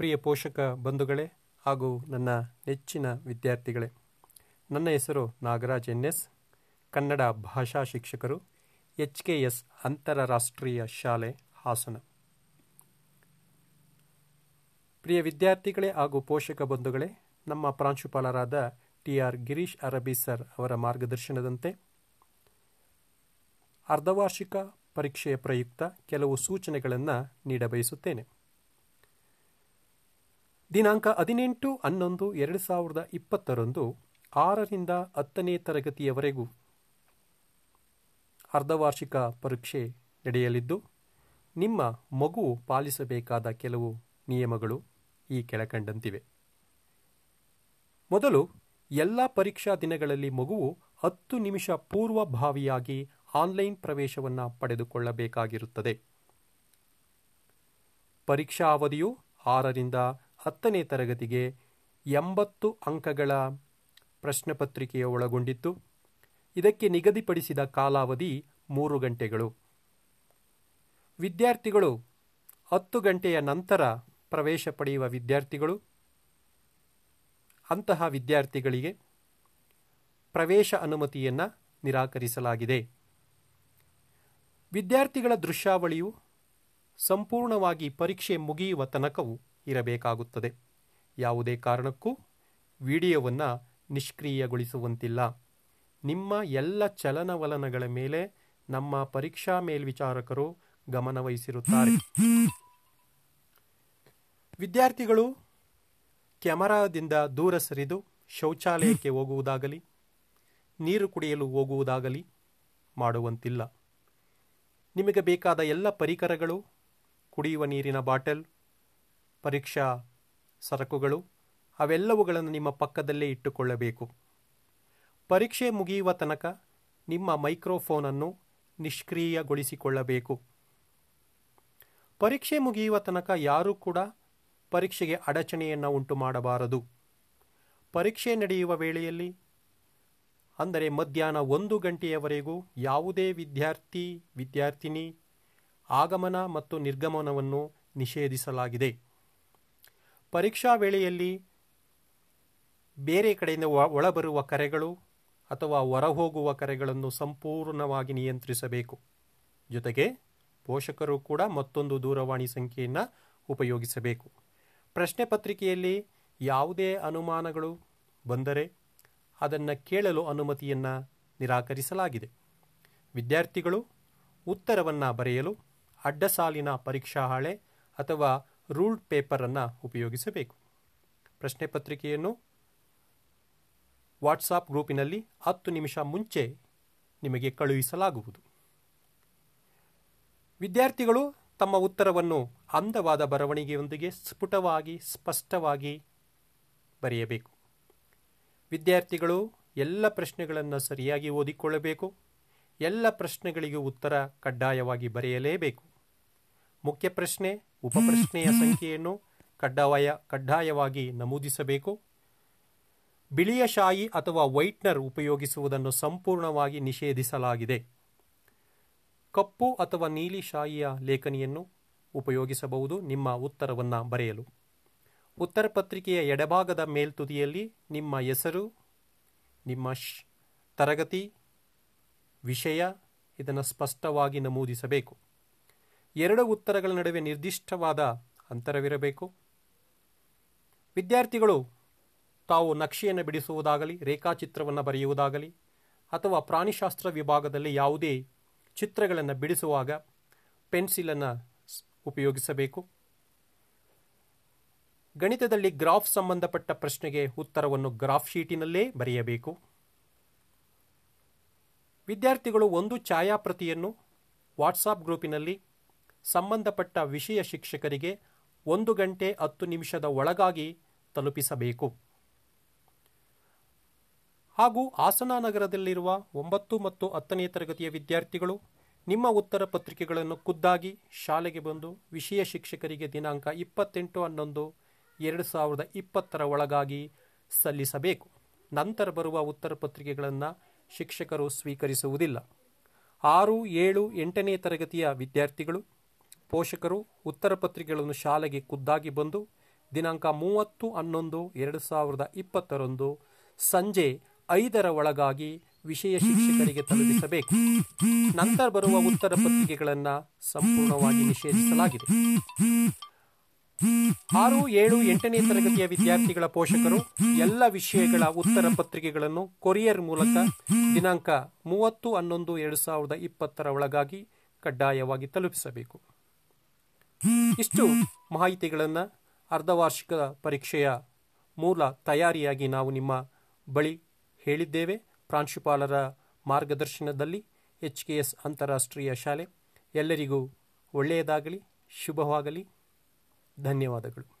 ಪ್ರಿಯ ಪೋಷಕ ಬಂಧುಗಳೇ ಹಾಗೂ ನನ್ನ ನೆಚ್ಚಿನ ವಿದ್ಯಾರ್ಥಿಗಳೇ. ನನ್ನ ಹೆಸರು ನಾಗರಾಜ್ ಎನ್ ಎಸ್. ಕನ್ನಡ ಭಾಷಾ ಶಿಕ್ಷಕರು, ಎಚ್ ಕೆ ಎಸ್ ಅಂತಾರಾಷ್ಟ್ರೀಯ ಶಾಲೆ ಹಾಸನ. ಪ್ರಿಯ ವಿದ್ಯಾರ್ಥಿಗಳೇ ಹಾಗೂ ಪೋಷಕ ಬಂಧುಗಳೇ, ನಮ್ಮ ಪ್ರಾಂಶುಪಾಲರಾದ ಟಿ ಆರ್ ಗಿರೀಶ್ ಅರಬಿ ಸರ್ ಅವರ ಮಾರ್ಗದರ್ಶನದಂತೆ ಅರ್ಧವಾರ್ಷಿಕ ಪರೀಕ್ಷೆಯ ಪ್ರಯುಕ್ತ ಕೆಲವು ಸೂಚನೆಗಳನ್ನು ನೀಡಬಯಸುತ್ತೇನೆ. ದಿನಾಂಕ ಹದಿನೆಂಟು, ಹನ್ನೊಂದು, ಎರಡು ಸಾವಿರದ ಇಪ್ಪತ್ತರಂದು ಆರರಿಂದ ಹತ್ತನೇ ತರಗತಿಯವರೆಗೂ ಅರ್ಧವಾರ್ಷಿಕ ಪರೀಕ್ಷೆ ನಡೆಯಲಿದ್ದು, ನಿಮ್ಮ ಮಗು ಪಾಲಿಸಬೇಕಾದ ಕೆಲವು ನಿಯಮಗಳು ಈ ಕೆಳಕಂಡಂತಿವೆ. ಮೊದಲು, ಎಲ್ಲ ಪರೀಕ್ಷಾ ದಿನಗಳಲ್ಲಿ ಮಗುವು ಹತ್ತು ನಿಮಿಷ ಪೂರ್ವಭಾವಿಯಾಗಿ ಆನ್ಲೈನ್ ಪ್ರವೇಶವನ್ನು ಪಡೆದುಕೊಳ್ಳಬೇಕಾಗಿರುತ್ತದೆ. ಪರೀಕ್ಷಾ ಅವಧಿಯು ಆರರಿಂದ ಹತ್ತನೇ ತರಗತಿಗೆ ಎಂಬತ್ತು ಅಂಕಗಳ ಪ್ರಶ್ನೆ ಪತ್ರಿಕೆಯ ಒಳಗೊಂಡಿತ್ತು. ಇದಕ್ಕೆ ನಿಗದಿಪಡಿಸಿದ ಕಾಲಾವಧಿ ಮೂರು ಗಂಟೆಗಳು. ವಿದ್ಯಾರ್ಥಿಗಳು, ಹತ್ತು ಗಂಟೆಯ ನಂತರ ಪ್ರವೇಶ ಪಡೆಯುವ ವಿದ್ಯಾರ್ಥಿಗಳು, ಅಂತಹ ವಿದ್ಯಾರ್ಥಿಗಳಿಗೆ ಪ್ರವೇಶ ಅನುಮತಿಯನ್ನು ನಿರಾಕರಿಸಲಾಗಿದೆ. ವಿದ್ಯಾರ್ಥಿಗಳ ದೃಶ್ಯಾವಳಿಯು ಸಂಪೂರ್ಣವಾಗಿ ಪರೀಕ್ಷೆ ಮುಗಿಯುವ ತನಕವೂ ಇರಬೇಕಾಗುತ್ತದೆ. ಯಾವುದೇ ಕಾರಣಕ್ಕೂ ವಿಡಿಯೋವನ್ನು ನಿಷ್ಕ್ರಿಯಗೊಳಿಸುವಂತಿಲ್ಲ. ನಿಮ್ಮ ಎಲ್ಲ ಚಲನವಲನಗಳ ಮೇಲೆ ನಮ್ಮ ಪರೀಕ್ಷಾ ಮೇಲ್ವಿಚಾರಕರು ಗಮನವಹಿಸಿರುತ್ತಾರೆ ವಿದ್ಯಾರ್ಥಿಗಳು, ಕ್ಯಾಮರಾದಿಂದ ದೂರ ಸರಿದು ಶೌಚಾಲಯಕ್ಕೆ ಹೋಗುವುದಾಗಲಿ, ನೀರು ಕುಡಿಯಲು ಹೋಗುವುದಾಗಲಿ ಮಾಡುವಂತಿಲ್ಲ. ನಿಮಗೆ ಬೇಕಾದ ಎಲ್ಲ ಪರಿಕರಗಳು, ಕುಡಿಯುವ ನೀರಿನ ಬಾಟಲ್ ಪರೀಕ್ಷಾ ಸರಕುಗಳು, ಅವೆಲ್ಲವುಗಳನ್ನು ನಿಮ್ಮ ಪಕ್ಕದಲ್ಲೇ ಇಟ್ಟುಕೊಳ್ಳಬೇಕು. ಪರೀಕ್ಷೆ ಮುಗಿಯುವ ತನಕ ನಿಮ್ಮ ಮೈಕ್ರೋಫೋನನ್ನು ನಿಷ್ಕ್ರಿಯಗೊಳಿಸಿಕೊಳ್ಳಬೇಕು. ಪರೀಕ್ಷೆ ಮುಗಿಯುವ ತನಕ ಯಾರೂ ಕೂಡ ಪರೀಕ್ಷೆಗೆ ಅಡಚಣೆಯನ್ನು ಉಂಟು ಮಾಡಬಾರದು ಪರೀಕ್ಷೆ ನಡೆಯುವ ವೇಳೆಯಲ್ಲಿ, ಅಂದರೆ ಮಧ್ಯಾಹ್ನ ಒಂದು ಗಂಟೆಯವರೆಗೂ ಯಾವುದೇ ವಿದ್ಯಾರ್ಥಿ, ವಿದ್ಯಾರ್ಥಿನಿ, ಆಗಮನ ಮತ್ತು ನಿರ್ಗಮನವನ್ನು ನಿಷೇಧಿಸಲಾಗಿದೆ. ಪರೀಕ್ಷಾ ವೇಳೆಯಲ್ಲಿ ಬೇರೆ ಕಡೆಯಿಂದ ಒಳಬರುವ ಕರೆಗಳು ಅಥವಾ ಹೊರಹೋಗುವ ಕರೆಗಳನ್ನು ಸಂಪೂರ್ಣವಾಗಿ ನಿಯಂತ್ರಿಸಬೇಕು. ಜೊತೆಗೆ ಪೋಷಕರು ಕೂಡ ಮತ್ತೊಂದು ದೂರವಾಣಿ ಸಂಖ್ಯೆಯನ್ನು ಉಪಯೋಗಿಸಬೇಕು. ಪ್ರಶ್ನೆ ಪತ್ರಿಕೆಯಲ್ಲಿ ಯಾವುದೇ ಅನುಮಾನಗಳು ಬಂದರೆ ಅದನ್ನು ಕೇಳಲು ಅನುಮತಿಯನ್ನು ನಿರಾಕರಿಸಲಾಗಿದೆ. ವಿದ್ಯಾರ್ಥಿಗಳು ಉತ್ತರವನ್ನು ಬರೆಯಲು ಅಡ್ಡಸಾಲಿನ ಪರೀಕ್ಷಾ ಹಾಳೆ ಅಥವಾ ರೂಲ್ಡ್ ಪೇಪರನ್ನು ಉಪಯೋಗಿಸಬೇಕು. ಪ್ರಶ್ನೆ ಪತ್ರಿಕೆಯನ್ನು ವಾಟ್ಸಾಪ್ ಗ್ರೂಪಿನಲ್ಲಿ ಹತ್ತು ನಿಮಿಷ ಮುಂಚೆ ನಿಮಗೆ ಕಳುಹಿಸಲಾಗುವುದು. ವಿದ್ಯಾರ್ಥಿಗಳು ತಮ್ಮ ಉತ್ತರವನ್ನು ಅಂದವಾದ ಬರವಣಿಗೆಯೊಂದಿಗೆ ಸ್ಫುಟವಾಗಿ, ಸ್ಪಷ್ಟವಾಗಿ ಬರೆಯಬೇಕು. ವಿದ್ಯಾರ್ಥಿಗಳು ಎಲ್ಲ ಪ್ರಶ್ನೆಗಳನ್ನು ಸರಿಯಾಗಿ ಓದಿಕೊಳ್ಳಬೇಕು. ಎಲ್ಲ ಪ್ರಶ್ನೆಗಳಿಗೂ ಉತ್ತರ ಕಡ್ಡಾಯವಾಗಿ ಬರೆಯಲೇಬೇಕು. ಮುಖ್ಯ ಪ್ರಶ್ನೆ ಉಪಪ್ರಶ್ನೆಯ ಸಂಖ್ಯೆಯನ್ನು ಕಡ್ಡಾಯ ಕಡ್ಡಾಯವಾಗಿ ನಮೂದಿಸಬೇಕು. ಬಿಳಿಯ ಶಾಯಿ ಅಥವಾ ವೈಟ್ನರ್ ಉಪಯೋಗಿಸುವುದನ್ನು ಸಂಪೂರ್ಣವಾಗಿ ನಿಷೇಧಿಸಲಾಗಿದೆ. ಕಪ್ಪು ಅಥವಾ ನೀಲಿ ಶಾಯಿಯ ಲೇಖನಿಯನ್ನು ಉಪಯೋಗಿಸಬಹುದು. ನಿಮ್ಮ ಉತ್ತರವನ್ನು ಬರೆಯಲು. ಉತ್ತರ ಪತ್ರಿಕೆಯ ಎಡಭಾಗದ ಮೇಲ್ತುದಿಯಲ್ಲಿ ನಿಮ್ಮ ಹೆಸರು ನಿಮ್ಮ ತರಗತಿ ವಿಷಯ ಇದನ್ನು ಸ್ಪಷ್ಟವಾಗಿ ನಮೂದಿಸಬೇಕು. ಎರಡು ಉತ್ತರಗಳ ನಡುವೆ ನಿರ್ದಿಷ್ಟವಾದ ಅಂತರವಿರಬೇಕು. ವಿದ್ಯಾರ್ಥಿಗಳು ತಾವು ನಕ್ಷೆಯನ್ನು ಬಿಡಿಸುವುದಾಗಲಿ, ರೇಖಾಚಿತ್ರವನ್ನು ಬರೆಯುವುದಾಗಲಿ, ಅಥವಾ ಪ್ರಾಣಿಶಾಸ್ತ್ರ ವಿಭಾಗದಲ್ಲಿ ಯಾವುದೇ ಚಿತ್ರಗಳನ್ನು ಬಿಡಿಸುವಾಗ ಪೆನ್ಸಿಲನ್ನು ಉಪಯೋಗಿಸಬೇಕು. ಗಣಿತದಲ್ಲಿ ಗ್ರಾಫ್ ಸಂಬಂಧಪಟ್ಟ ಪ್ರಶ್ನೆಗೆ ಉತ್ತರವನ್ನು ಗ್ರಾಫ್ ಶೀಟಿನಲ್ಲೇ ಬರೆಯಬೇಕು. ವಿದ್ಯಾರ್ಥಿಗಳು ಒಂದು ಛಾಯಾಪ್ರತಿಯನ್ನು ವಾಟ್ಸಾಪ್ ಗ್ರೂಪಿನಲ್ಲಿ ಸಂಬಂಧಪಟ್ಟ ವಿಷಯ ಶಿಕ್ಷಕರಿಗೆ ಒಂದು ಗಂಟೆ ಹತ್ತು ನಿಮಿಷದ ಒಳಗಾಗಿ ತಲುಪಿಸಬೇಕು. ಹಾಗೂ ಹಾಸನ ನಗರದಲ್ಲಿರುವ ಒಂಬತ್ತು ಮತ್ತು ಹತ್ತನೇ ತರಗತಿಯ ವಿದ್ಯಾರ್ಥಿಗಳು ನಿಮ್ಮ ಉತ್ತರ ಪತ್ರಿಕೆಗಳನ್ನು ಖುದ್ದಾಗಿ ಶಾಲೆಗೆ ಬಂದು ವಿಷಯ ಶಿಕ್ಷಕರಿಗೆ ದಿನಾಂಕ ಇಪ್ಪತ್ತೆಂಟು ಹನ್ನೊಂದು ಎರಡು ಸಾವಿರದ ಇಪ್ಪತ್ತರ ಒಳಗಾಗಿ ಸಲ್ಲಿಸಬೇಕು. ನಂತರ ಬರುವ ಉತ್ತರ ಪತ್ರಿಕೆಗಳನ್ನು ಶಿಕ್ಷಕರು ಸ್ವೀಕರಿಸುವುದಿಲ್ಲ. ಆರು, ಏಳು, ಎಂಟನೇ ತರಗತಿಯ ವಿದ್ಯಾರ್ಥಿಗಳು ಪೋಷಕರು ಉತ್ತರ ಪತ್ರಿಕೆಗಳನ್ನು ಶಾಲೆಗೆ ಖುದ್ದಾಗಿ ಬಂದು ದಿನಾಂಕ ಮೂವತ್ತು ಹನ್ನೊಂದು ಎರಡು ಸಾವಿರದ ಇಪ್ಪತ್ತರಂದು ಸಂಜೆ ಐದರ ಒಳಗಾಗಿ ವಿಷಯ ಶಿಕ್ಷಕರಿಗೆ ತಲುಪಿಸಬೇಕು. ನಂತರ ಬರುವ ಉತ್ತರ ಪತ್ರಿಕೆಗಳನ್ನು ಸಂಪೂರ್ಣವಾಗಿ ನಿಷೇಧಿಸಲಾಗಿದೆ. ಆರು, ಏಳು, ಎಂಟನೇ ತರಗತಿಯ ವಿದ್ಯಾರ್ಥಿಗಳ ಪೋಷಕರು ಎಲ್ಲ ವಿಷಯಗಳ ಉತ್ತರ ಪತ್ರಿಕೆಗಳನ್ನು ಕೊರಿಯರ್ ಮೂಲಕ ದಿನಾಂಕ ಮೂವತ್ತು ಹನ್ನೊಂದು ಎರಡು ಸಾವಿರದ ಇಪ್ಪತ್ತರ ಒಳಗಾಗಿ ಕಡ್ಡಾಯವಾಗಿ ತಲುಪಿಸಬೇಕು. ಇಷ್ಟು ಮಾಹಿತಿಗಳನ್ನು ಅರ್ಧವಾರ್ಷಿಕ ಪರೀಕ್ಷೆಯ ಮೂಲ ತಯಾರಿಯಾಗಿ ನಾವು ನಿಮ್ಮ ಬಳಿ ಹೇಳಿದ್ದೇವೆ. ಪ್ರಾಂಶುಪಾಲರ ಮಾರ್ಗದರ್ಶನದಲ್ಲಿ ಎಚ್ ಕೆ ಎಸ್ ಅಂತಾರಾಷ್ಟ್ರೀಯ ಶಾಲೆ. ಎಲ್ಲರಿಗೂ ಒಳ್ಳೆಯದಾಗಲಿ, ಶುಭವಾಗಲಿ. ಧನ್ಯವಾದಗಳು.